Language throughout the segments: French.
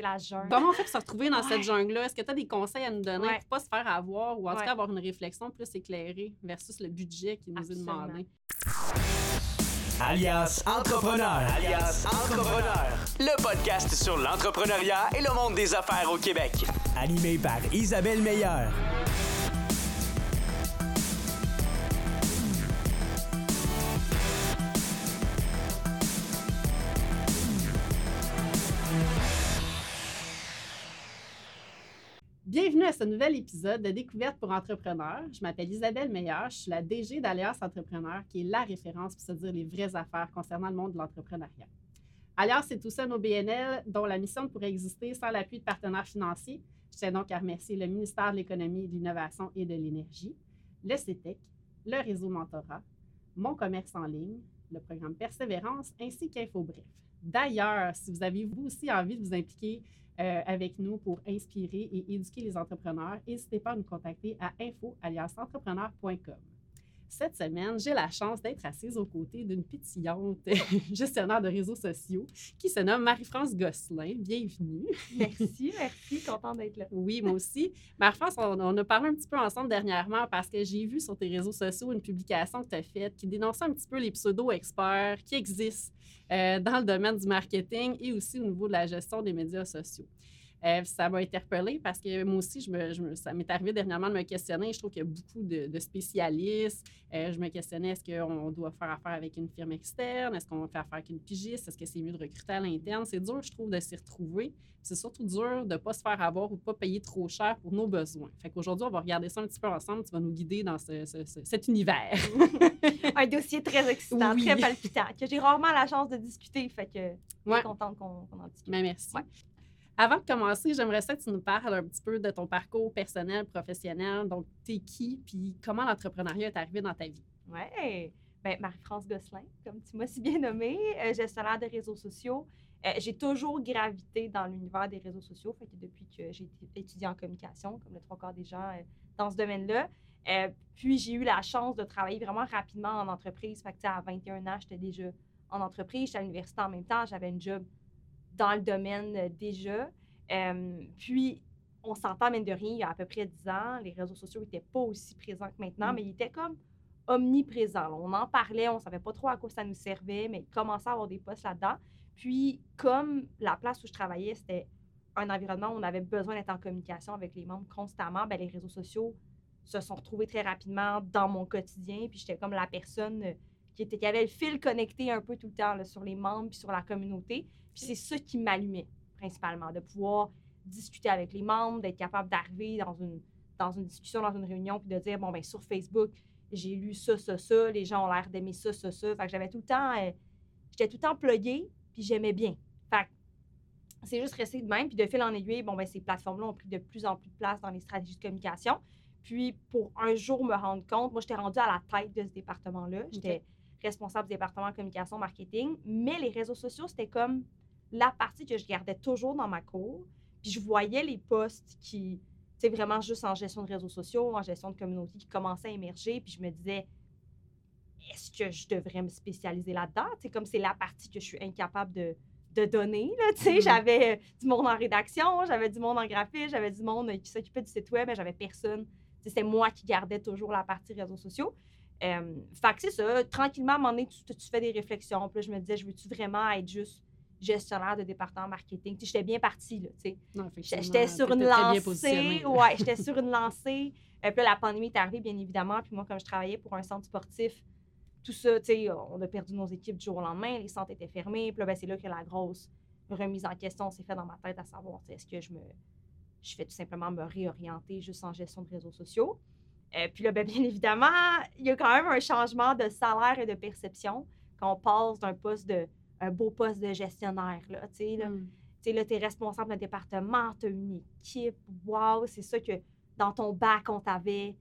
c'est la jungle. Comment on fait pour se retrouver dans cette jungle-là? Est-ce que tu as des conseils à nous donner Ouais. pour pas se faire avoir ou en tout cas avoir une réflexion plus éclairée versus le budget qui nous Absolument. est demandé? Alias Entrepreneur. Alias Entrepreneur, le podcast sur l'entrepreneuriat et le monde des affaires au Québec. Animé par Isabelle Meilleur. Ce nouvel épisode de Découverte pour entrepreneurs. Je m'appelle Isabelle Meilleur, je suis la DG d'Alias Entrepreneur, qui est la référence pour se dire les vraies affaires concernant le monde de l'entrepreneuriat. Alias, c'est tout ça nos BNL, dont la mission ne pourrait exister sans l'appui de partenaires financiers. Je tiens donc à remercier le ministère de l'Économie, de l'Innovation et de l'Énergie, le CETEC, le réseau Mentorat, Mon commerce en ligne, le programme Persévérance ainsi qu'InfoBref. D'ailleurs, si vous avez vous aussi envie de vous impliquer euh, avec nous pour inspirer et éduquer les entrepreneurs, n'hésitez pas à nous contacter à info-entrepreneur.com. Cette semaine, j'ai la chance d'être assise aux côtés d'une pétillante gestionnaire de réseaux sociaux qui se nomme Marie-France Gosselin. Bienvenue. Merci, merci, contente d'être là. Oui, moi aussi. Marie-France, on, on a parlé un petit peu ensemble dernièrement parce que j'ai vu sur tes réseaux sociaux une publication que tu as faite qui dénonçait un petit peu les pseudo-experts qui existent euh, dans le domaine du marketing et aussi au niveau de la gestion des médias sociaux. Euh, ça m'a interpellée parce que moi aussi, je me, je me- ça m'est arrivé dernièrement de me questionner. Je trouve qu'il y a beaucoup de, de spécialistes. Euh, je me questionnais est-ce qu'on doit faire affaire avec une firme externe? Est-ce qu'on fait affaire avec une pigiste? Est-ce que c'est mieux de recruter à l'interne? C'est dur, je trouve, de s'y retrouver. C'est surtout dur de ne pas se faire avoir ou de ne pas payer trop cher pour nos besoins. Fait qu'aujourd'hui, on va regarder ça un petit peu ensemble. Tu vas nous guider dans ce- ce- ce- cet univers. Un dossier très excitant, Oui. très palpitant, que j'ai rarement la chance de discuter, fait que je Ouais. suis contente qu'on en discute. Mais merci. Ouais. Avant de commencer, j'aimerais ça que tu nous parles un petit peu de ton parcours personnel, professionnel. Donc, t'es qui, puis comment l'entrepreneuriat est arrivé dans ta vie? Ouais. Ben, Marie-France Gosselin, comme tu m'as si bien nommée, euh, gestionnaire de réseaux sociaux. Euh, j'ai toujours gravité dans l'univers des réseaux sociaux, fait que depuis que j'ai étudiant en communication, comme le trois quarts des gens euh, dans ce domaine-là. Euh, puis j'ai eu la chance de travailler vraiment rapidement en entreprise. Fait que, à 21 ans, j'étais déjà en entreprise, j'étais à l'université en même temps, j'avais une job dans le domaine euh, déjà. Euh, puis on s'entend, même de rien, il y a à peu près 10 ans, les réseaux sociaux n'étaient pas aussi présents que maintenant, Mm. mais ils étaient comme omniprésents. là. On en parlait, on ne savait pas trop à quoi ça nous servait, mais il commençait à avoir des postes là-dedans. Puis, comme la place où je travaillais, c'était un environnement où on avait besoin d'être en communication avec les membres constamment, ben, les réseaux sociaux se sont retrouvés très rapidement dans mon quotidien. Puis, j'étais comme la personne euh, qui, était, avait le fil connecté un peu tout le temps sur les membres puis sur la communauté. Puis, c'est ça qui m'allumait principalement, de pouvoir discuter avec les membres, d'être capable d'arriver dans une, dans une discussion, dans une réunion, puis de dire, bon, ben sur Facebook, j'ai lu ça, ça, ça, les gens ont l'air d'aimer ça, ça, ça. Fait j'avais tout le temps, euh, j'étais tout le temps pluguée, puis j'aimais bien. Fait c'est juste resté de même. Puis de fil en aiguille, bon, ben ces plateformes-là ont pris de plus en plus de place dans les stratégies de communication. Puis pour un jour me rendre compte, moi, j'étais rendue à la tête de ce département-là. J'étais responsable du département communication marketing, mais les réseaux sociaux, c'était comme la partie que je gardais toujours dans ma cour. Puis je voyais les postes qui, tu sais, vraiment juste en gestion de réseaux sociaux, en gestion de communauté qui commençaient à émerger. Puis je me disais, est-ce que je devrais me spécialiser là-dedans? Tu sais, comme c'est la partie que je suis incapable de, de donner, là, tu sais. Mhm. J'avais euh, du monde en rédaction, j'avais du monde en graphisme, j'avais du monde qui s'occupait du site web, mais j'avais personne. Tu sais, c'est moi qui gardais toujours la partie réseaux sociaux. Euh, fait que c'est ça, tranquillement, à un moment donné, tu, tu fais des réflexions. Puis là, je me disais, je veux-tu vraiment être juste gestionnaire de département marketing? Tu sais, j'étais bien partie, là, tu sais. J'étais sur une lancée. Ouais, j'étais sur une lancée. Euh, puis là, la pandémie est arrivée, bien évidemment. Puis moi, comme je travaillais pour un centre sportif, tout ça, tu sais, on a perdu nos équipes du jour au lendemain. Les centres étaient fermés. Puis là, ben, c'est là que la grosse remise en question s'est faite dans ma tête à savoir, tu sais, est-ce que je me. Je fais tout simplement me réorienter juste en gestion de réseaux sociaux? Euh, puis là, ben, bien évidemment, il y a quand même un changement de salaire et de perception quand on passe d'un poste de. un beau poste de gestionnaire, là, tu sais, là Mm. là, es responsable d'un département, tu as une équipe, wow, c'est ça que dans ton bac, on t'avait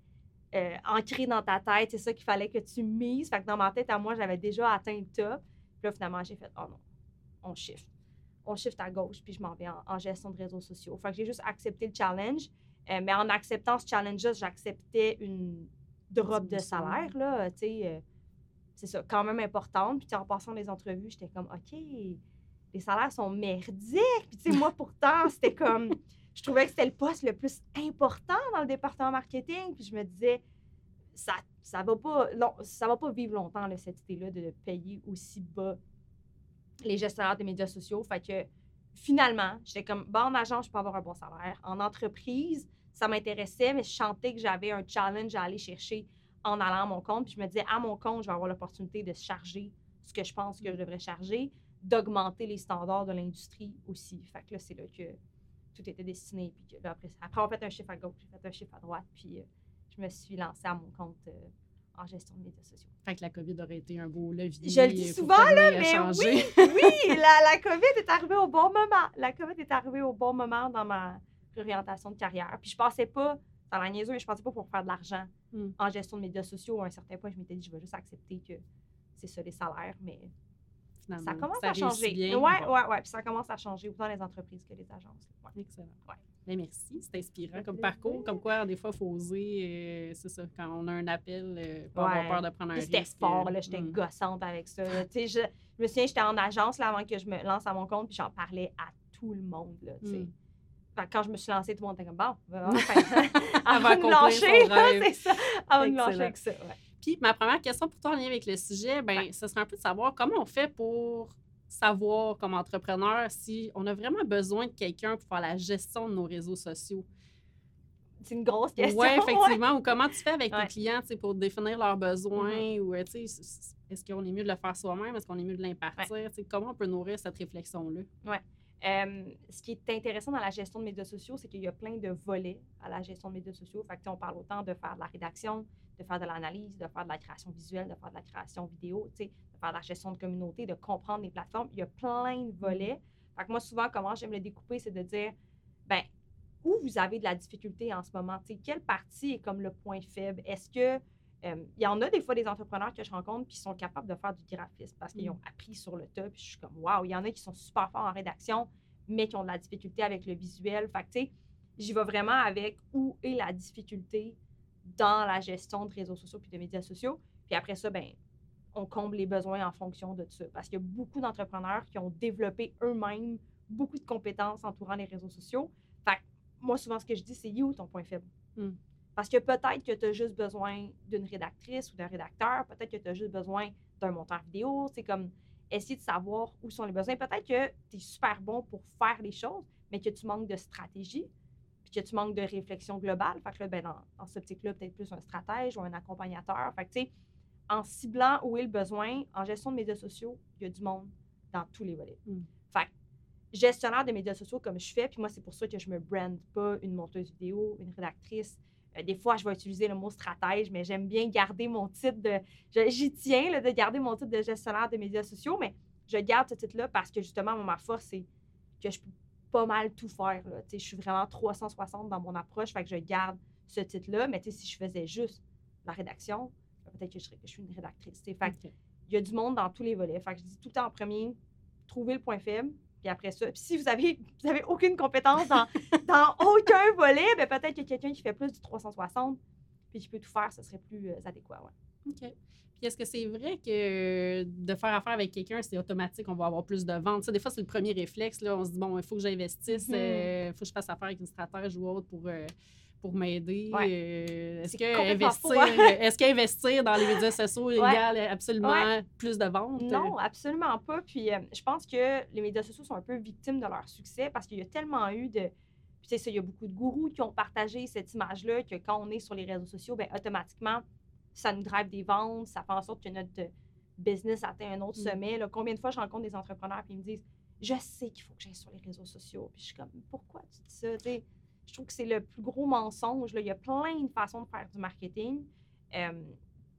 euh, ancré dans ta tête, c'est ça qu'il fallait que tu mises. Fait que dans ma tête, à moi, j'avais déjà atteint le top. Puis là, finalement, j'ai fait, oh non, on shift. On shift à gauche, puis je m'en vais en, en gestion de réseaux sociaux. Fait que j'ai juste accepté le challenge. Euh, mais en acceptant ce challenge-là, j'acceptais une drop de salaire, là, tu sais. euh, c'est ça, quand même importante. Puis en passant les entrevues, j'étais comme, OK, les salaires sont merdiques. Puis, tu sais, moi, pourtant, c'était comme, je trouvais que c'était le poste le plus important dans le département marketing. Puis, je me disais, ça, ça va pas, ça va pas vivre longtemps, là, cette idée-là de payer aussi bas les gestionnaires des médias sociaux. Fait que, finalement, j'étais comme, bon, en agence, je peux avoir un bon salaire. En entreprise, ça m'intéressait, mais je sentais que j'avais un challenge à aller chercher en allant à mon compte. Puis je me disais, à mon compte, je vais avoir l'opportunité de charger ce que je pense que je devrais charger, d'augmenter les standards de l'industrie aussi. Fait que là, c'est là que tout était destiné. Puis que là, après, après avoir fait un chiffre à gauche, j'ai fait un chiffre à droite. Puis euh, je me suis lancée à mon compte euh, en gestion de médias sociaux. Fait que la COVID aurait été un beau levier. Je le dis souvent, là, mais changer. oui, oui, la, la COVID est arrivée au bon moment. La COVID est arrivée au bon moment dans ma réorientation de carrière. Puis je pensais pas, dans la niaiseuse, mais je pensais pas pour faire de l'argent Mm. en gestion de médias sociaux. À un certain point, je m'étais dit, je vais juste accepter que c'est ça les salaires, mais Finalement, ça commence ça à changer. bien. ouais, Bon. ouais, ouais. Puis ça commence à changer autant les entreprises que les agences. Ouais. Excellent. Ouais. Ben, merci, c'est inspirant comme parcours. Comme quoi, des fois, il faut oser. euh, c'est ça, quand on a un appel, euh, pas Ouais. avoir peur de prendre un. C'était fort, euh, là, j'étais mm. gossante avec ça. Tu sais, je, je me souviens, j'étais en agence là, avant que je me lance à mon compte, puis j'en parlais à tout le monde. Là, tu sais. Mm. Quand je me suis lancée, tout le monde était comme bon, enfin, Elle va accomplir lâcher, c'est ça. Elle va lâcher avec ça. Ouais. Puis ma première question pour toi en lien avec le sujet, ben, Ouais. ce serait un peu de savoir comment on fait pour savoir comme entrepreneur si on a vraiment besoin de quelqu'un pour faire la gestion de nos réseaux sociaux? C'est une grosse question. Oui, ouais. effectivement. Ou comment tu fais avec tes clients pour définir leurs besoins ou euh, est-ce qu'on est mieux de le faire soi-même? Est-ce qu'on est mieux de l'impartir? Comment on peut nourrir cette réflexion-là? Euh, ce qui est intéressant dans la gestion de médias sociaux, c'est qu'il y a plein de volets à la gestion de médias sociaux. Fait on parle autant de faire de la rédaction, de faire de l'analyse, de faire de la création visuelle, de faire de la création vidéo, de faire de la gestion de communauté, de comprendre les plateformes. Il y a plein de volets. Fait moi, souvent, comment j'aime le découper, c'est de dire, ben, où vous avez de la difficulté en ce moment? Quelle partie est comme le point faible? Est-ce que euh, il y en a des fois des entrepreneurs que je rencontre qui sont capables de faire du graphisme parce qu'ils Mm. ont appris sur le. Puis je suis comme, waouh, il y en a qui sont super forts en rédaction, mais qui ont de la difficulté avec le visuel. Fait que, tu sais, j'y vais vraiment avec où est la difficulté dans la gestion de réseaux sociaux puis de médias sociaux. Puis après ça, ben, on comble les besoins en fonction de ça. Parce qu'il y a beaucoup d'entrepreneurs qui ont développé eux-mêmes beaucoup de compétences entourant les réseaux sociaux. Fait que moi, souvent, ce que je dis, c'est où ton point faible? Mm. Parce que peut-être que tu as juste besoin d'une rédactrice ou d'un rédacteur, peut-être que tu as juste besoin d'un monteur vidéo. C'est comme essayer de savoir où sont les besoins. Peut-être que tu es super bon pour faire les choses, mais que tu manques de stratégie, puis que tu manques de réflexion globale. Fait que là, ben, dans, dans cette optique-là, peut-être plus un stratège ou un accompagnateur. Fait que, tu sais, en ciblant où est le besoin, en gestion de médias sociaux, il y a du monde dans tous les volets. Mm. Fait que, gestionnaire de médias sociaux comme je fais, puis moi, c'est pour ça que je me brande pas une monteuse vidéo, une rédactrice. Euh, des fois, je vais utiliser le mot stratège, mais j'aime bien garder mon titre de. J'y tiens là, de garder mon titre de gestionnaire de médias sociaux, mais je garde ce titre-là parce que justement, ma force, c'est que je peux pas mal tout faire. Là. Je suis vraiment 360 dans mon approche, fait que je garde ce titre-là. Mais si je faisais juste la rédaction, peut-être que je, serais- que je suis une rédactrice. Fait il y a du monde dans tous les volets. Fait que je dis tout le temps en premier, trouver le point faible, puis après ça. Puis si vous avez, vous avez aucune compétence dans, dans aucun volet, ben peut-être qu'il y a quelqu'un qui fait plus du 360, puis qui peut tout faire, ce serait plus euh, adéquat. Ouais. OK. Puis est-ce que c'est vrai que de faire affaire avec quelqu'un, c'est automatique, on va avoir plus de ventes? Sais, des fois, c'est le premier réflexe. Là, on se dit, bon, il faut que j'investisse, il Mhm. faut que je fasse affaire avec une stratège ou autre pour, euh, pour m'aider. Ouais. Euh, est-ce, que investir, hein? est-ce qu'investir dans les médias sociaux égale absolument plus de ventes? Non, absolument pas. Puis euh, je pense que les médias sociaux sont un peu victimes de leur succès parce qu'il y a tellement eu de. Puis tu sais, ça, il y a beaucoup de gourous qui ont partagé cette image-là que quand on est sur les réseaux sociaux, ben automatiquement, ça nous drive des ventes, ça fait en sorte que notre euh, business atteint un autre Mm. sommet. là. Combien de fois je rencontre des entrepreneurs qui me disent Je sais qu'il faut que j'aille sur les réseaux sociaux. Puis je suis comme Pourquoi tu dis ça? Je trouve que c'est le plus gros mensonge. là. Il y a plein de façons de faire du marketing. Euh,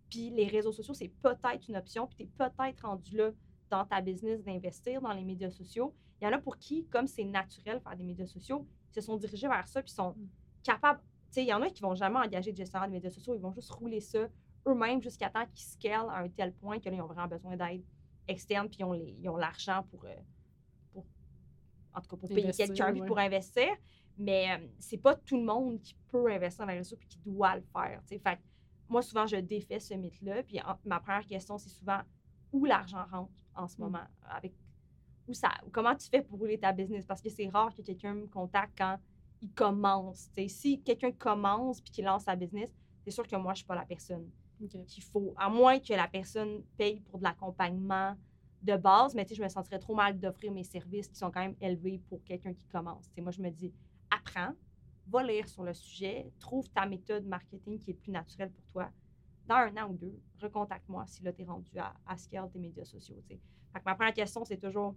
puis les réseaux sociaux, c'est peut-être une option. Puis tu es peut-être rendu là dans ta business d'investir dans les médias sociaux. Il y en a pour qui, comme c'est naturel de faire des médias sociaux, ils se sont dirigés vers ça puis sont capables. Tu sais, il y en a qui vont jamais engager de gestionnaire de médias sociaux. Ils vont juste rouler ça eux-mêmes jusqu'à temps qu'ils scalent à un tel point que là, ils ont vraiment besoin d'aide externe puis ils ont l'argent pour, euh, pour, en tout cas, pour payer quelqu'un ouais. pour investir. Mais euh, c'est pas tout le monde qui peut investir dans les réseaux puis qui doit le faire. tu sais. Fait moi, souvent, je défais ce mythe-là. Puis en- ma première question, c'est souvent où l'argent rentre en ce Mm. moment, avec où ça, comment tu fais pour rouler ta business? Parce que c'est rare que quelqu'un me contacte quand il commence. si quelqu'un commence puis qu'il lance sa business, c'est sûr que moi, je suis pas la personne qu'il faut, à moins que la personne paye pour de l'accompagnement de base, mais je me sentirais trop mal d'offrir mes services qui sont quand même élevés pour quelqu'un qui commence. Moi, je me dis, apprends, va lire sur le sujet, trouve ta méthode marketing qui est plus naturelle pour toi. Dans un an ou deux, recontacte-moi si là, tu es rendu à, à scale tes médias sociaux. Fait que ma première question, c'est toujours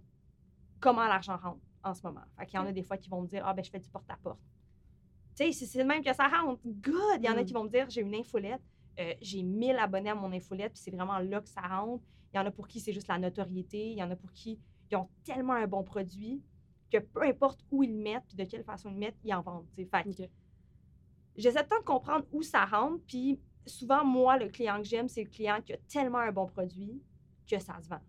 comment l'argent rentre en ce moment? Fait qu'il y en a des fois qui vont me dire, ah ben je fais du porte-à-porte. Tu sais, si c'est le même que ça rentre, good! Il y en a Mm. qui vont me dire, j'ai une infolette, euh, j'ai 1000 abonnés à mon infolette, puis c'est vraiment là que ça rentre. Il y en a pour qui c'est juste la notoriété. Il y en a pour qui ils ont tellement un bon produit que peu importe où ils le mettent, puis de quelle façon ils le mettent, ils en vendent. Fait j'essaie de temps de comprendre où ça rentre, puis souvent, moi, le client que j'aime, c'est le client qui a tellement un bon produit que ça se vend.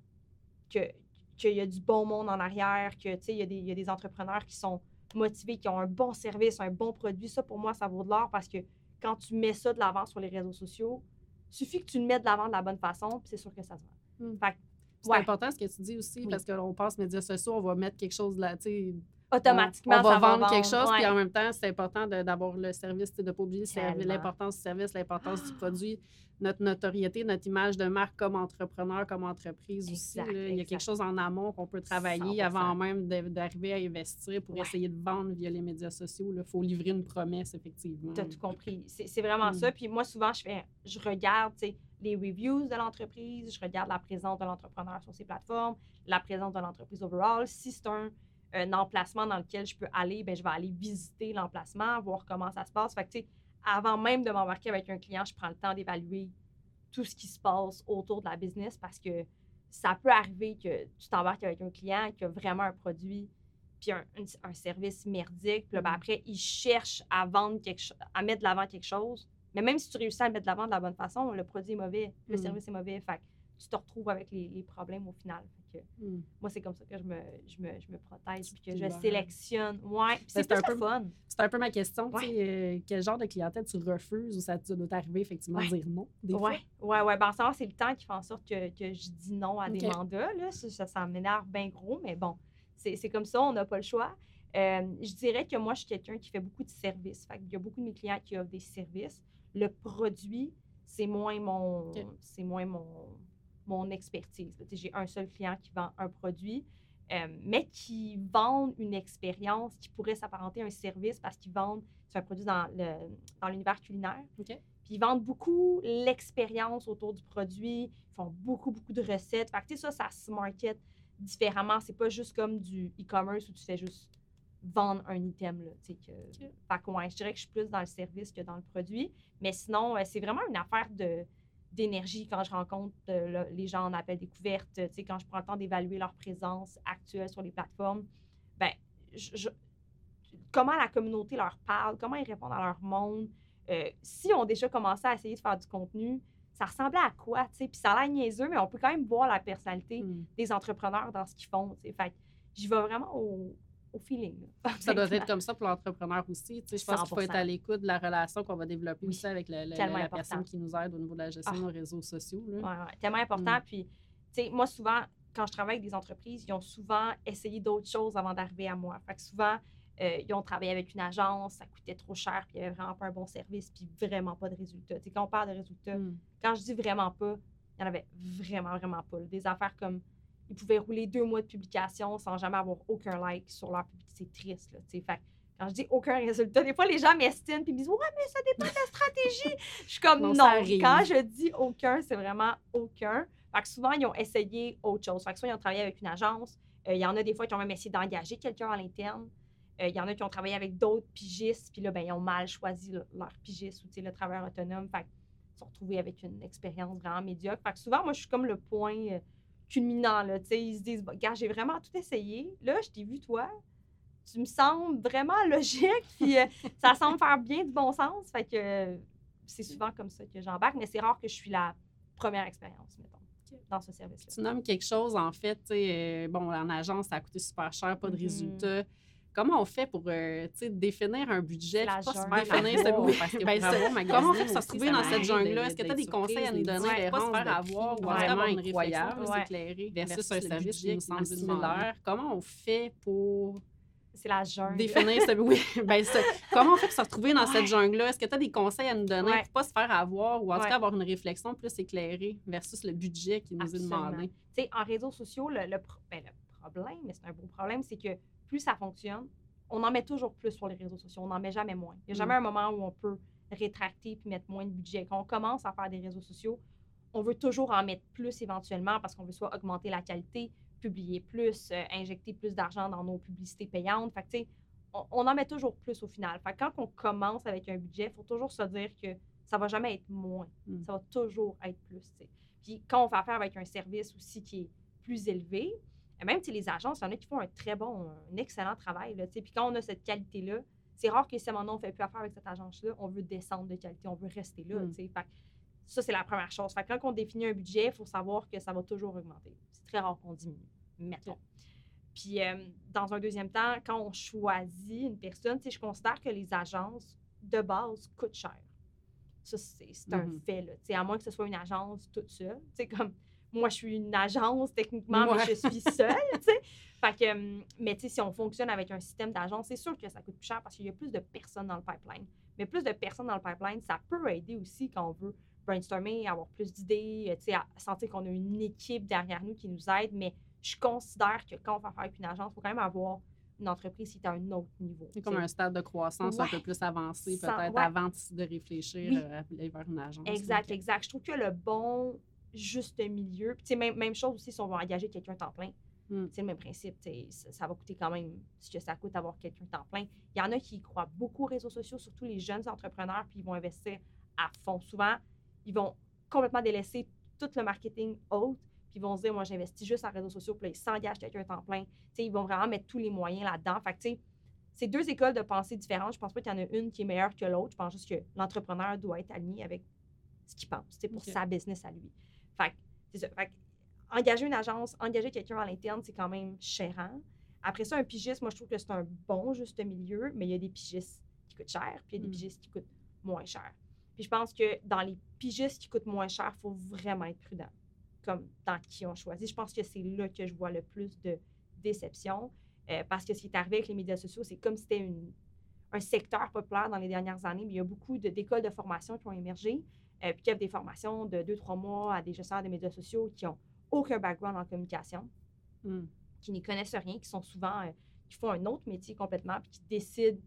Que qu'il y a du bon monde en arrière, que, tu sais, il y, a des- il y a des entrepreneurs qui sont motivés, qui ont un bon service, un bon produit. Ça, pour moi, ça vaut de l'or parce que quand tu mets ça de l'avant sur les réseaux sociaux, suffit que tu le mets de l'avant de la bonne façon, puis c'est sûr que ça se vend. Mm. Fait que, C'est ouais, important ce que tu dis aussi, Oui. parce qu'on pense médias sociaux, on va mettre quelque chose là, tu sais, automatiquement, on, on va ça vendre quelque chose, ouais. puis en même temps, c'est important d'avoir le service, de ne pas oublier l'importance du service, l'importance du produit, notre notoriété, notre image de marque comme entrepreneur, comme entreprise aussi. Là. Il y a quelque chose en amont qu'on peut travailler 100%. avant même d'arriver à investir pour Ouais. essayer de vendre via les médias sociaux. Il faut livrer une promesse, effectivement. Tu as tout compris. C'est vraiment Mm. ça. Puis moi, souvent, je fais, je regarde les reviews de l'entreprise, je regarde la présence de l'entrepreneur sur ses plateformes, la présence de l'entreprise overall. Si c'est un, un emplacement dans lequel je peux aller, ben, je vais aller visiter l'emplacement, voir comment ça se passe. Fait que, tu sais, avant même de m'embarquer avec un client, je prends le temps d'évaluer tout ce qui se passe autour de la business parce que ça peut arriver que tu t'embarques avec un client qui a vraiment un produit puis un, un- un service merdique. Puis là, ben, Mm. après, il cherche à vendre quelque chose, à mettre de l'avant quelque chose. Mais même si tu réussis à le mettre de l'avant de la bonne façon, le produit est mauvais, le Mm. service est mauvais. Fait que tu te retrouves avec les, les problèmes au final. Fait que Mm. moi, c'est comme ça que je me, je me, je me protège puis que je sélectionne. Ouais. Puis c'est un peu- fun. C'est un peu ma question. tu Ouais. sais, euh, quel genre de clientèle tu refuses ou ça doit t'arriver effectivement de Ouais. dire non? Des Ouais, ouais, ouais. Ben, c'est le temps qui fait en sorte que, que je dis non à des mandats. Là. Ça, ça, ça m'énerve bien gros, mais bon, c'est comme ça, on n'a pas le choix. Euh, je dirais que moi, je suis quelqu'un qui fait beaucoup de services. Fait Il y a beaucoup de mes clients qui offrent des services. Le produit, c'est moins mon, c'est moins mon, mon expertise. J'ai un seul client qui vend un produit, euh, mais qui vendent une expérience qui pourrait s'apparenter à un service parce qu'ils vendent, c'est un produit dans le- dans l'univers culinaire. Puis ils vendent beaucoup l'expérience autour du produit. Ils font beaucoup, beaucoup de recettes. Fait que, ça, ça se market différemment. C'est pas juste comme du e-commerce où tu fais juste vendre un item. Là, tu sais, que... Fait que, ouais, je dirais que je suis plus dans le service que dans le produit. Mais sinon, c'est vraiment une affaire de d'énergie quand je rencontre euh, le- les gens en appel découverte, tu sais, quand je prends le temps d'évaluer leur présence actuelle sur les plateformes, ben, je- je- comment la communauté leur parle, comment ils répondent à leur monde, euh, si on déjà commencé à essayer de faire du contenu, ça ressemblait à quoi, tu sais? Puis ça a l'air niaiseux, mais on peut quand même voir la personnalité Mm. des entrepreneurs dans ce qu'ils font, tu sais. Fait j'y vais vraiment au, au feeling. là. Ça doit être comme ça pour l'entrepreneur aussi. Tu sais, je pense qu'il faut être 100%. à l'écoute de la relation qu'on va développer Oui. aussi avec le- le- Tellement la important. personne qui nous aide au niveau de la gestion Ah. de nos réseaux sociaux. là. Ouais, ouais, tellement important. Puis, tu sais, moi, souvent, quand je travaille avec des entreprises, ils ont souvent essayé d'autres choses avant d'arriver à moi. Fait que souvent, euh, ils ont travaillé avec une agence, ça coûtait trop cher, puis il n'y avait vraiment pas un bon service, puis vraiment pas de résultats. Tu sais, quand on parle de résultats, Mm. quand je dis vraiment pas, il y en avait vraiment, vraiment pas. Des affaires comme, ils pouvaient rouler deux mois de publication sans jamais avoir aucun like sur leur publicité. C'est triste, là, tu sais. Fait quand je dis aucun résultat, des fois, les gens m'estiment puis ils me disent « Ouais, mais ça dépend de la stratégie! » Je suis comme Non, « ça Non, arrive. quand je dis aucun, c'est vraiment aucun. » Fait que souvent, ils ont essayé autre chose. Fait que soit ils ont travaillé avec une agence, euh, il y en a des fois qui ont même essayé d'engager quelqu'un à l'interne. Euh, Il y en a qui ont travaillé avec d'autres pigistes, puis là, ben, ils ont mal choisi le- leur pigiste ou le travailleur autonome. Fait qu'ils se sont retrouvés avec une expérience vraiment médiocre. Fait que souvent, moi, je suis comme le point euh, culminant. Là, tu sais, ils se disent, Bah, gars, j'ai vraiment tout essayé. Là, je t'ai vu, toi. Tu me sembles vraiment logique, puis euh, ça semble faire bien du bon sens. Fait que euh, c'est souvent comme ça que j'embarque, mais c'est rare que je suis la première expérience, mettons, dans ce service-là. Tu nommes quelque chose, en fait, tu sais, euh, bon, en agence, ça a coûté super cher, pas de Mhm. résultats. Comment on fait pour euh, tu sais, définir un budget, pas se définir ce parce que ben, pour magasiné Comment on fait pour se retrouver dans cette jungle-là? Est-ce que tu as des conseils à nous donner? des Pas se faire avoir ou avoir une vraiment réflexion plus Ouais. éclairée versus un service qui nous semble similaire. Comment on fait pour C'est la jungle. définir ce... Oui, ben ça. Comment on fait pour se retrouver dans cette jungle-là? Est-ce que tu as des conseils à nous donner Ouais. pour pas se faire avoir ou en tout Ouais. cas avoir une réflexion plus éclairée versus le budget qui nous Absolument. est demandé? Tu sais, en réseaux sociaux, le, le pro- ben, le problème, mais c'est un gros problème, c'est que plus ça fonctionne, on en met toujours plus sur les réseaux sociaux. On n'en met jamais moins. Il n'y a jamais un moment où on peut rétracter puis mettre moins de budget. Quand on commence à faire des réseaux sociaux, on veut toujours en mettre plus éventuellement parce qu'on veut soit augmenter la qualité, publier plus, euh, injecter plus d'argent dans nos publicités payantes. Fait que, on, on en met toujours plus au final. Fait que quand on commence avec un budget, il faut toujours se dire que ça va jamais être moins. Mm. Ça va toujours être plus. Puis quand on fait affaire avec un service aussi qui est plus élevé, euh, même les agences, il y en a qui font un très bon, un excellent travail. Là, puis quand on a cette qualité-là, c'est rare que si maintenant on ne fait plus affaire avec cette agence-là, on veut descendre de qualité, on veut rester là. Mm. Fait ça, c'est la première chose. Fait quand on définit un budget, il faut savoir que ça va toujours augmenter. C'est très rare qu'on diminue, mettons. Puis, euh, dans un deuxième temps, quand on choisit une personne, je considère que les agences, de base, coûtent cher. Ça, c'est un Mhm. fait. Là. À moins que ce soit une agence toute seule. Comme moi, je suis une agence techniquement, Ouais. mais je suis seule. tu sais. Fait que, hum, mais tu sais, si on fonctionne avec un système d'agence, c'est sûr que ça coûte plus cher parce qu'il y a plus de personnes dans le pipeline. Mais plus de personnes dans le pipeline, ça peut aider aussi quand on veut brainstormer, avoir plus d'idées, euh, tu sais, à sentir qu'on a une équipe derrière nous qui nous aide. Mais je considère que quand on va faire avec une agence, il faut quand même avoir une entreprise qui est à un autre niveau. C'est comme un stade de croissance un peu plus avancé, peut-être ouais. avant de réfléchir Oui. euh, à aller vers une agence. Exact, exact. Je trouve que le bon juste milieu, puis même, même chose aussi si on veut engager quelqu'un temps plein. Mm. C'est le même principe. Ça, ça va coûter quand même ce que ça coûte d'avoir quelqu'un temps plein. Il y en a qui croient beaucoup aux réseaux sociaux, surtout les jeunes entrepreneurs, puis ils vont investir à fond. Souvent, ils vont complètement délaisser tout le marketing haute, puis ils vont se dire, moi, j'investis juste en réseaux sociaux, puis là, ils s'engagent quelqu'un temps plein. Ils vont vraiment mettre tous les moyens là-dedans. Fait que, c'est deux écoles de pensée différentes. Je pense pas qu'il y en a une qui est meilleure que l'autre. Je pense juste que l'entrepreneur doit être aligné avec ce qu'il pense, pour sa business à lui. Fait c'est ça. Fait engager une agence, engager quelqu'un à l'interne, c'est quand même chérant. Après ça, un pigiste, moi, je trouve que c'est un bon juste milieu, mais il y a des pigistes qui coûtent cher, puis il y a des Mm. pigistes qui coûtent moins cher. Puis je pense que dans les pigistes qui coûtent moins cher, il faut vraiment être prudent, comme dans qui on choisit. Je pense que c'est là que je vois le plus de déception, euh, parce que ce qui est arrivé avec les médias sociaux, c'est comme si c'était un secteur populaire dans les dernières années, mais il y a beaucoup de- d'écoles de formation qui ont émergé, euh, puis qui offrent des formations de deux, trois mois à des gestionnaires des médias sociaux qui ont aucun background en communication Mm. qui n'y connaissent rien, qui sont souvent, euh, qui font un autre métier complètement, puis qui décident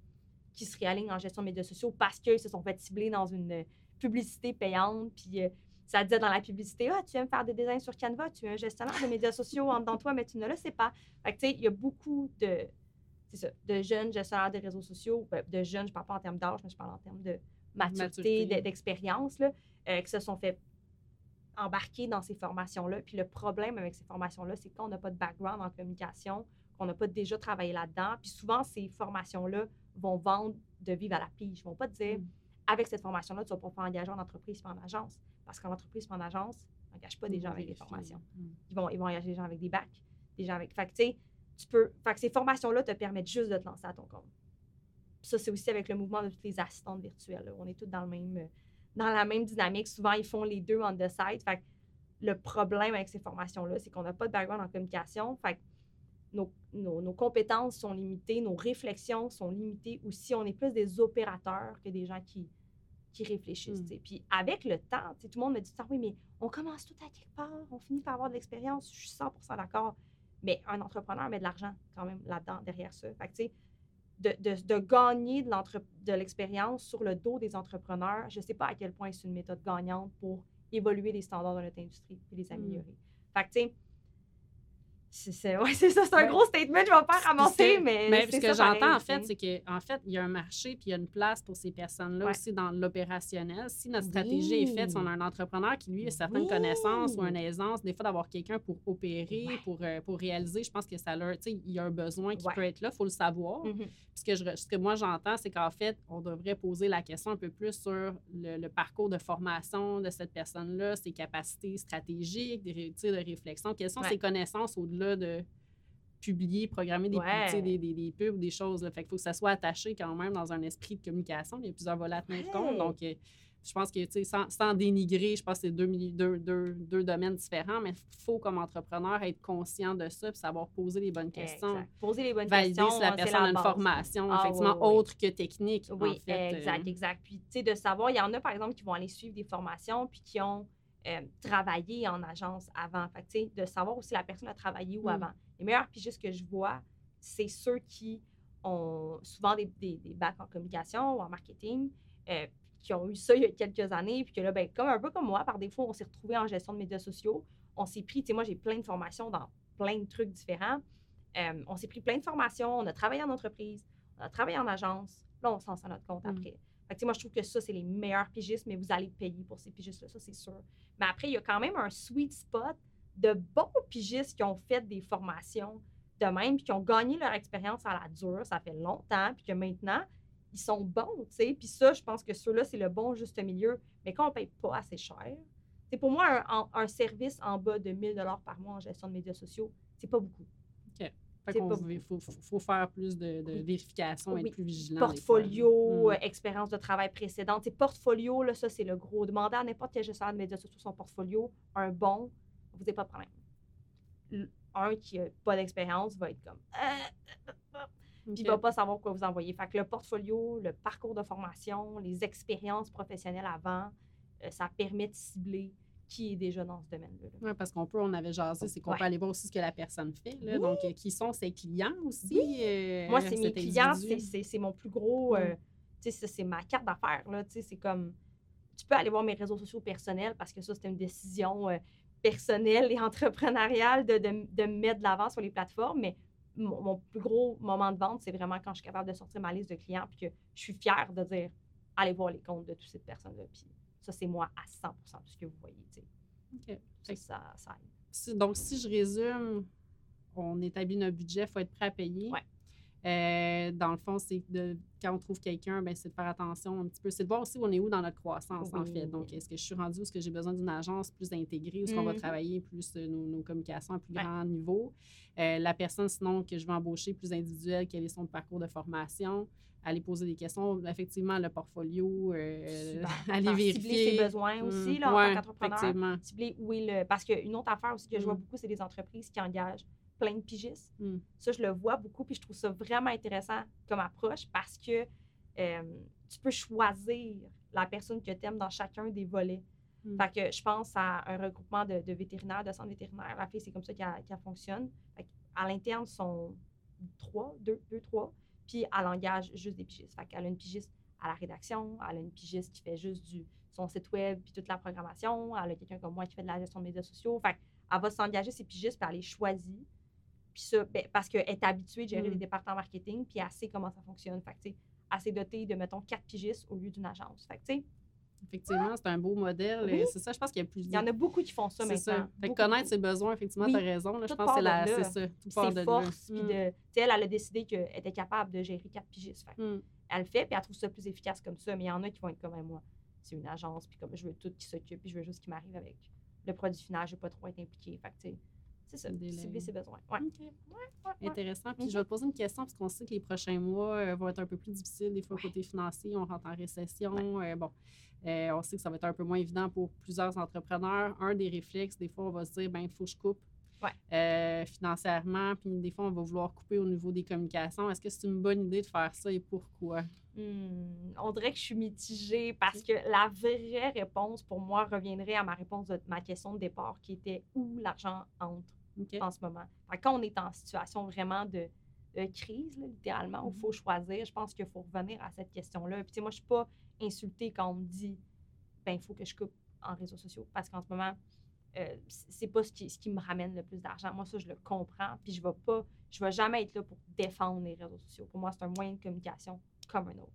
qu'ils se réalignent en gestion de médias sociaux parce qu'ils se sont fait cibler dans une euh, publicité payante, puis euh, ça disait dans la publicité, ah, tu aimes faire des designs sur Canva, tu es un gestionnaire de médias sociaux en dedans de toi, mais tu ne le sais pas. Fait que, tu sais, il y a beaucoup de, c'est ça, de jeunes gestionnaires de réseaux sociaux, ben, de jeunes, je ne parle pas en termes d'âge, mais je parle en termes de maturité, Maturité. de- d'expérience, euh, qui se sont fait embarquer dans ces formations-là. Puis le problème avec ces formations-là, c'est qu'on n'a pas de background en communication, qu'on n'a pas déjà travaillé là-dedans. Puis souvent, ces formations-là vont vendre de vivre à la pige. Ils ne vont pas te dire, Mm. avec cette formation-là, tu vas pouvoir engager en entreprise puis en agence. Parce qu'en entreprise puis en agence, on n'engage pas des gens avec des formations. Mm. Ils vont, ils vont engager des gens avec des bacs, des gens avec... Fait que, tu sais, tu peux... Fait que ces formations-là te permettent juste de te lancer à ton compte. Ça, c'est aussi avec le mouvement de toutes les assistantes virtuelles. là. On est tous dans, le même, dans la même dynamique. Souvent, ils font les deux on the side. Fait que le problème avec ces formations-là, c'est qu'on n'a pas de background en communication. Fait que nos, nos- nos compétences sont limitées, nos réflexions sont limitées. Ou si on est plus des opérateurs que des gens qui, qui réfléchissent. Mm. sais. Puis avec le temps, tout le monde me dit Ah oui, mais on commence tout à quelque part, on finit par avoir de l'expérience. Je suis 100% d'accord. Mais un entrepreneur met de l'argent quand même là-dedans, derrière ça. Fait que, de, de- de gagner de, l'expérience sur le dos des entrepreneurs, je ne sais pas à quel point c'est une méthode gagnante pour évoluer les standards de notre industrie et les améliorer. Fait que, tu sais, c'est, ouais, ça, c'est un Ouais. gros statement, je vais pas ramasser, mais. Mais ce que j'entends, en fait, c'est qu'en fait, il y a un marché puis il y a une place pour ces personnes-là Ouais. aussi dans l'opérationnel. Si notre stratégie est faite, si on a un entrepreneur qui, lui, a certaines Oui. connaissances ou une aisance, des fois, d'avoir quelqu'un pour opérer, pour, euh, pour réaliser, je pense que ça leur, tu sais, il y a un besoin qui peut être là, il faut le savoir. Mhm. Puis ce que, je ce que moi j'entends, c'est qu'en fait, on devrait poser la question un peu plus sur le, le parcours de formation de cette personne-là, ses capacités stratégiques, des de réflexion. Quelles sont ses connaissances au-delà de, publier, programmer des, Ouais. sais, des, des, des pubs des choses. Là. Fait qu'il faut que ça soit attaché quand même dans un esprit de communication. Il y a plusieurs volets à tenir Ouais. compte. Donc, euh, je pense que, tu sais, sans, sans dénigrer, je pense que c'est deux, deux, deux, deux domaines différents, mais il faut, comme entrepreneur, être conscient de ça puis savoir poser les bonnes questions. Exact. Poser les bonnes Valider questions, si la personne a une formation, Ah, effectivement, autre que technique. Oui, en fait. exact, Euh, exact. Puis, tu sais, de savoir, il y en a, par exemple, qui vont aller suivre des formations puis qui ont euh, travaillé en agence avant. Fait que, de savoir aussi la personne a travaillé où Mm. avant. Les meilleurs pigistes que je vois, c'est ceux qui ont souvent des, des, des bacs en communication ou en marketing, euh, qui ont eu ça il y a quelques années, puis que là, ben, comme un peu comme moi, par défaut, on s'est retrouvé en gestion de médias sociaux. On s'est pris, tu sais, moi, j'ai plein de formations dans plein de trucs différents. Euh, on s'est pris plein de formations, on a travaillé en entreprise, on a travaillé en agence. Là, on s'en sort notre compte Mm. après. Que, moi, je trouve que ça, c'est les meilleurs pigistes, mais vous allez payer pour ces pigistes-là, ça, c'est sûr. Mais après, il y a quand même un sweet spot de bons pigistes qui ont fait des formations de même, puis qui ont gagné leur expérience à la dure, ça fait longtemps, puis que maintenant, ils sont bons, tu sais. Puis ça, je pense que ceux-là, c'est le bon juste milieu. Mais quand on ne paye pas assez cher, c'est pour moi, un, service en bas de 1000 par mois en gestion de médias sociaux, c'est pas beaucoup. Fait C'est qu'on pas veut- il faut, faut- faire plus de, de vérification, Oui. être plus vigilant. Portfolio, Mm. euh, expérience de travail précédente. C'est portfolio, là, ça, c'est le gros. Demandez à n'importe quel gestionnaire de médias sociaux son portfolio, un bon, vous n'avez pas de problème. Un qui n'a pas d'expérience va être comme. Euh, puis Ok. il va pas savoir quoi vous envoyer. Fait que le portfolio, le parcours de formation, les expériences professionnelles avant, euh, ça permet de cibler qui est déjà dans ce domaine-là. là. Oui, parce qu'on peut, on avait jasé, c'est qu'on Ouais. peut aller voir aussi ce que la personne fait. Là. Oui. Donc, euh, qui sont ses clients aussi. euh, Moi, c'est mes clients, c'est- mon plus gros. euh, tu sais, ça, c'est ma carte d'affaires. là, tu sais, C'est comme. Tu peux aller voir mes réseaux sociaux personnels parce que ça, c'était une décision euh, personnelle et entrepreneuriale de, de, de me mettre de l'avant sur les plateformes. Mais mon, mon plus gros moment de vente, c'est vraiment quand je suis capable de sortir ma liste de clients puis que je suis fière de dire allez voir les comptes de toutes ces personnes-là. Puis ça, c'est moi à 100 de ce que vous voyez. tu sais. OK. Ça, ça, ça aide. Si- donc, si je résume, on établit notre budget, il faut être prêt à payer. Ouais. Euh, dans le fond, c'est de quand on trouve quelqu'un, ben, c'est de faire attention un petit peu. C'est de voir aussi où on est où dans notre croissance, en fait. Donc, est-ce que je suis rendue où est-ce que j'ai besoin d'une agence plus intégrée, où est-ce qu'on va Mhm. travailler plus euh, nos, nos communications à plus Ouais. grand niveau? Euh, la personne, sinon, que je vais embaucher plus individuelle, quel est son parcours de formation? Aller poser des questions. Effectivement, le portfolio, euh, aller vérifier. Cibler ses besoins aussi Mm, là, en ouais, tant qu'entrepreneur. cibler où est le. Parce qu'une autre affaire aussi que je vois Mm. beaucoup, c'est des entreprises qui engagent plein de pigistes. Mm. Ça, je le vois beaucoup, puis je trouve ça vraiment intéressant comme approche parce que euh, tu peux choisir la personne que tu aimes dans chacun des volets. Fait que je pense à un regroupement de, de vétérinaires, de centres vétérinaires. La fille, c'est comme ça qu'elle qu'elle fonctionne. Fait à l'interne, sont trois, deux, deux, trois. Puis elle engage juste des pigistes. Fait qu'elle a une pigiste à la rédaction, elle a une pigiste qui fait juste du, son site web puis toute la programmation. Elle a quelqu'un comme moi qui fait de la gestion de médias sociaux. Fait elle va s'engager ses pigistes, puis elle les choisit. Puis ça, ben, parce qu'elle est habituée de gérer Mm. les départements marketing, puis elle sait comment ça fonctionne. Fait que, tu sais, elle s'est dotée de, mettons, quatre pigistes au lieu d'une agence. Fait que, tu sais, Effectivement, c'est un beau modèle. Oui. C'est ça, je pense qu'il y a plus il y en a beaucoup qui font ça maintenant. ça. Fait que connaître ses besoins, effectivement, Oui. tu as raison. Là, je pense que c'est ça. Tout Puis part ses de là. forces, puis Mm. de... Elle, elle a décidé qu'elle était capable de gérer quatre pigistes. Fait Mm. elle le fait, puis elle trouve ça plus efficace comme ça. Mais il y en a qui vont être comme moi. C'est une agence, puis comme je veux tout qui s'occupe, puis je veux juste qu'il m'arrive avec le produit final, je veux pas trop être impliquée. Fait que, c'est ça, cibler ses besoins. Ouais. Intéressant. Puis Mhm. je vais te poser une question parce qu'on sait que les prochains mois euh, vont être un peu plus difficiles, des fois côté financier, on rentre en récession. euh, bon, euh, on sait que ça va être un peu moins évident pour plusieurs entrepreneurs. Un des réflexes, des fois, on va se dire, ben il faut que je coupe Ouais. euh, financièrement, puis des fois, on va vouloir couper au niveau des communications. Est-ce que c'est une bonne idée de faire ça et pourquoi? Hmm, on dirait que je suis mitigée parce que la vraie réponse pour moi reviendrait à ma réponse de ma question de départ qui était où l'argent entre en ce moment? Quand on est en situation vraiment de, de crise, là, littéralement, où il Mhm. faut choisir, je pense qu'il faut revenir à cette question-là. Puis, tu sais, moi, je suis pas insultée quand on me dit, ben, il faut que je coupe en réseaux sociaux parce qu'en ce moment, euh, c'est pas ce qui, ce qui me ramène le plus d'argent. Moi, ça, je le comprends. Puis, je vais pas, je vais jamais être là pour défendre les réseaux sociaux. Pour moi, c'est un moyen de communication comme un autre.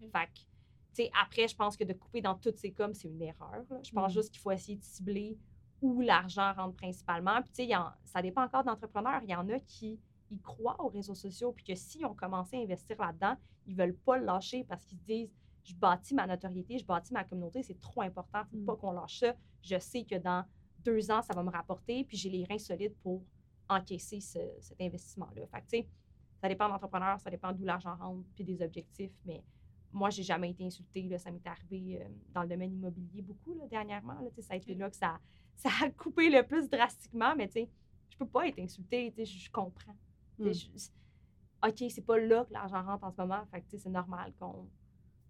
Fait que, tu sais, après, je pense que de couper dans toutes ces coms, c'est une erreur. là. Je pense Mm. juste qu'il faut essayer de cibler où l'argent rentre principalement. Puis, en- ça dépend encore d'entrepreneurs. Il y en a qui croient aux réseaux sociaux, puis que s'ils ont commencé à investir là-dedans, ils veulent pas le lâcher parce qu'ils se disent je bâtis ma notoriété, je bâtis ma communauté, c'est trop important, faut Mm. pas qu'on lâche ça. Je sais que dans deux ans, ça va me rapporter, puis j'ai les reins solides pour encaisser ce- cet investissement-là. Fait que, tu sais, ça dépend de l'entrepreneur, ça dépend d'où l'argent rentre, puis des objectifs, mais moi, j'ai jamais été insultée. Là, ça m'est arrivé euh, dans le domaine immobilier beaucoup là, dernièrement. Là, tu sais, ça a été là que ça, ça a coupé le plus drastiquement, mais tu sais, je peux pas être insultée, tu sais, je, comprends. Mm. je- OK, c'est pas là que l'argent rentre en ce moment, fait c'est normal qu'on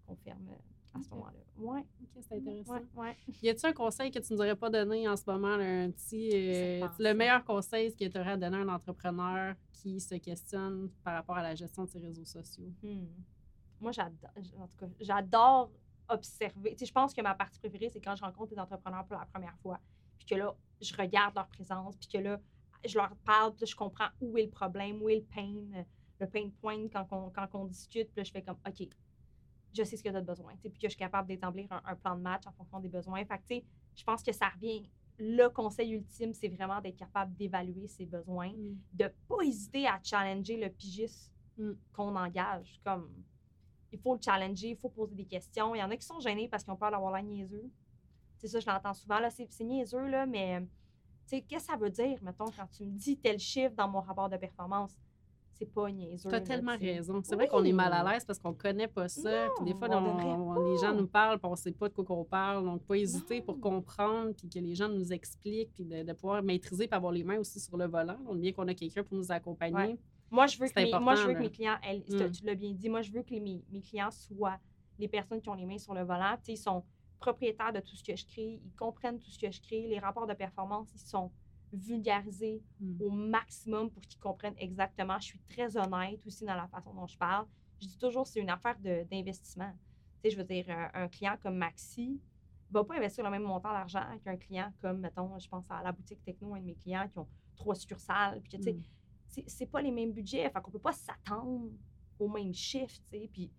qu'on ferme euh, à ce moment-là. Ouais, Ok, c'est intéressant. ouais, ouais. Y a-t-il un conseil que tu nous aurais pas donné en ce moment, là, un petit, euh, le meilleur conseil que tu aurais à donner à un entrepreneur qui se questionne par rapport à la gestion de ses réseaux sociaux? Hmm. Moi, j'adore, en tout cas, j'adore observer. Tu sais, je pense que ma partie préférée, c'est quand je rencontre des entrepreneurs pour la première fois, puis que là, je regarde leur présence, puis que là, je leur parle, puis là, je comprends où est le problème, où est le pain, euh, le pain point quand on, quand on discute, puis là, je fais comme, OK, je sais ce que tu as besoin, puis que je suis capable d'établir un, un plan de match en fonction des besoins. Fait que, tu sais, je pense que ça revient. Le conseil ultime, c'est vraiment d'être capable d'évaluer ses besoins de pas hésiter à challenger le pigiste Mm. qu'on engage. Comme, il faut le challenger, il faut poser des questions. Il y en a qui sont gênés parce qu'ils ont peur d'avoir l'air niaiseux. C'est ça, je l'entends souvent. Là, c'est, niaiseux, là, mais tu sais, qu'est-ce que ça veut dire, mettons, quand tu me dis tel chiffre dans mon rapport de performance? C'est pas niaiseux. Tu as tellement raison. C'est vrai qu'on est mal à l'aise parce qu'on connaît pas ça. puis des fois, on on- devrait on- les gens nous parlent puis on sait pas de quoi qu'on parle. Donc, pas hésiter pour comprendre puis que les gens nous expliquent puis de, de pouvoir maîtriser puis avoir les mains aussi sur le volant. On bien qu'on a quelqu'un pour nous accompagner. Ouais. Moi, je veux que, mes, moi, je veux que mes clients, elles, Mm. tu l'as bien dit, moi, je veux que les- mes, mes clients soient les personnes qui ont les mains sur le volant. Ils sont propriétaires de tout ce que je crée, ils comprennent tout ce que je crée. Les rapports de performance, ils sont vulgarisés Mm. au maximum pour qu'ils comprennent exactement. Je suis très honnête aussi dans la façon dont je parle. Je dis toujours, c'est une affaire de- d'investissement. Tu sais, je veux dire, un, un client comme Maxi va pas investir le même montant d'argent qu'un client comme, mettons, je pense à la boutique techno, un de mes clients qui ont trois succursales, puis tu sais, Mm. c'est- c'est pas les mêmes budgets. Fait qu'on peut pas s'attendre au même chiffre, tu sais. Puis,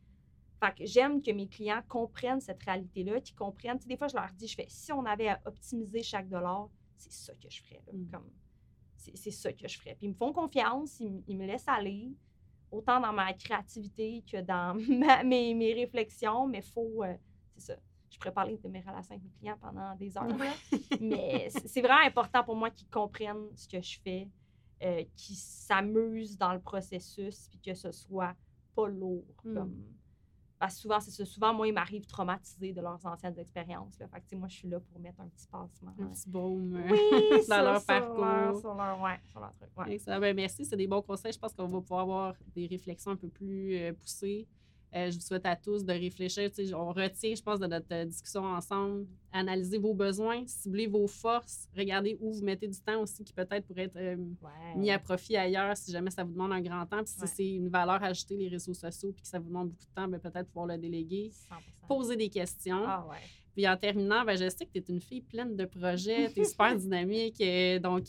fait que j'aime que mes clients comprennent cette réalité-là, qu'ils comprennent. Tu sais, des fois, je leur dis, je fais, si on avait à optimiser chaque dollar, c'est ça que je ferais. là. Mm. Comme, c'est c'est ça que je ferais. Puis ils me font confiance, ils, ils me laissent aller, autant dans ma créativité que dans ma- mes, mes réflexions, mais faut, euh, c'est ça. Je pourrais parler de mes relations avec mes clients pendant des heures, mais c'est c'est vraiment important pour moi qu'ils comprennent ce que je fais, euh, qu'ils s'amusent dans le processus, puis que ce soit pas lourd. Mm. Comme... Parce que souvent, c'est ça. Souvent, moi, ils m'arrivent traumatisés de leurs anciennes expériences. Là. Fait que, tu sais, moi, je suis là pour mettre un petit pansement. Un petit baume. euh, oui, dans sur- leur sur parcours. leur- sur leur, ouais, sur leur truc. ouais. Excellent. Ben, merci, c'est des bons conseils. Je pense qu'on va pouvoir avoir des réflexions un peu plus euh, poussées. Euh, je vous souhaite à tous de réfléchir. Tu sais, on retient, je pense, de notre euh, discussion ensemble, analyser vos besoins, cibler vos forces, regardez où vous mettez du temps aussi qui peut-être pourrait être euh, Ouais. mis à profit ailleurs si jamais ça vous demande un grand temps. Puis si Ouais. c'est une valeur ajoutée, les réseaux sociaux, puis que ça vous demande beaucoup de temps, ben, peut-être pouvoir le déléguer. 100%. Poser des questions. Ah ouais. Puis en terminant, ben, je sais que tu es une fille pleine de projets, tu es super dynamique. donc,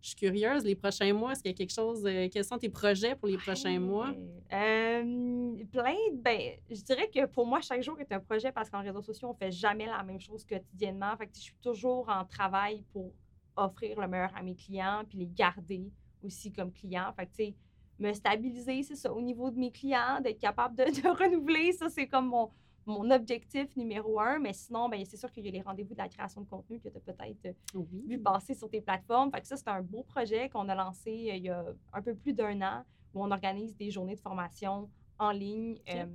je suis curieuse, les prochains mois, est-ce qu'il y a quelque chose, euh, quels sont tes projets pour les prochains mois? Euh, plein, ben, je dirais que pour moi, chaque jour est un projet parce qu'en réseaux sociaux, on fait jamais la même chose quotidiennement. Fait que je suis toujours en travail pour offrir le meilleur à mes clients puis les garder aussi comme clients. Fait que, tu sais, me stabiliser, c'est ça, au niveau de mes clients, d'être capable de, de renouveler, ça, c'est comme mon, mon objectif numéro un. Mais sinon, ben, c'est sûr qu'il y a les rendez-vous de la création de contenu que tu as peut-être euh, Oui. vu passer sur tes plateformes. Fait que ça, c'est un beau projet qu'on a lancé euh, il y a un peu plus d'un an où on organise des journées de formation en ligne. Euh,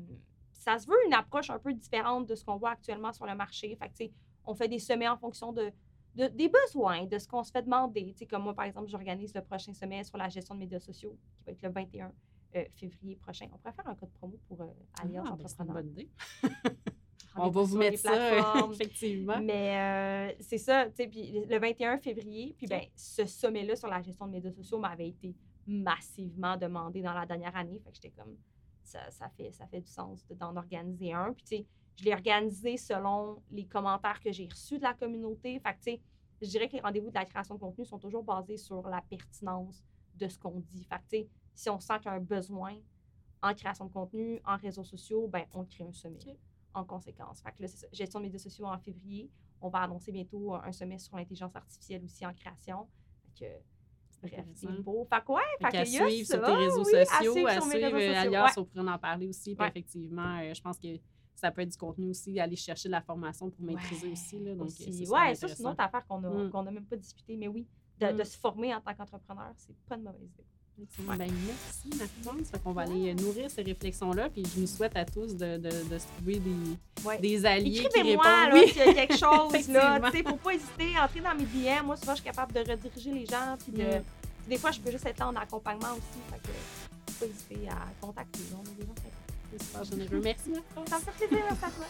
ça se veut une approche un peu différente de ce qu'on voit actuellement sur le marché. Fait que, on fait des sommets en fonction de, de- des besoins, de ce qu'on se fait demander. Comme moi, par exemple, j'organise le prochain sommet sur la gestion de médias sociaux qui va être le 21 euh, février prochain. On pourrait faire un code promo pour euh, Alliance Ah, ben, c'est une Entrepreneur. bonne idée. On va vous mettre ça, plateformes. effectivement. Mais euh, c'est ça, tu sais, puis le 21 février, puis ben, ce sommet-là sur la gestion de médias sociaux m'avait été massivement demandé dans la dernière année. Fait que j'étais comme, ça, ça, fait, ça fait du sens de- d'en organiser un. Puis, tu sais, je l'ai organisé selon les commentaires que j'ai reçus de la communauté. Fait que, tu sais, je dirais que les rendez-vous de la création de contenu sont toujours basés sur la pertinence de ce qu'on dit. Fait que, tu sais, si on sent qu'il y a un besoin en création de contenu, en réseaux sociaux, ben, on crée un sommet en conséquence. Fait que là, ça. Gestion de médias sociaux en février. On va annoncer bientôt un sommet sur l'intelligence artificielle aussi en création. Fait que, bref, c'est beau. Fait que ouais, Fait fait que a suivre sur tes réseaux oui, à sociaux, suivre à sur suivre réseaux euh, sociaux, Alias, ouais. on pourrait en parler aussi. Puis Ouais. effectivement, euh, je pense que ça peut être du contenu aussi, aller chercher de la formation pour maîtriser Ouais, aussi. Là, donc, aussi. euh, ouais, ça, c'est une autre affaire qu'on n'a Mm. même pas discuté. Mais oui, de, Mm. de se former en tant qu'entrepreneur, c'est pas une mauvaise idée. Ben, merci, Marie-France. Fait qu'on va aller euh, nourrir ces réflexions-là. Puis je nous souhaite à tous de, de, de se trouver des, Ouais. des alliés Écrivez-moi Oui. s'il y a quelque chose. là. Faut pas hésiter à entrer dans mes DM. Moi, souvent, je suis capable de rediriger les gens. Puis de... Mm. Des fois, je peux juste être là en accompagnement aussi. Fait que faut pas hésiter à contacter. Des gens. C'est super généreux. Merci. Ça me fait plaisir, merci à toi.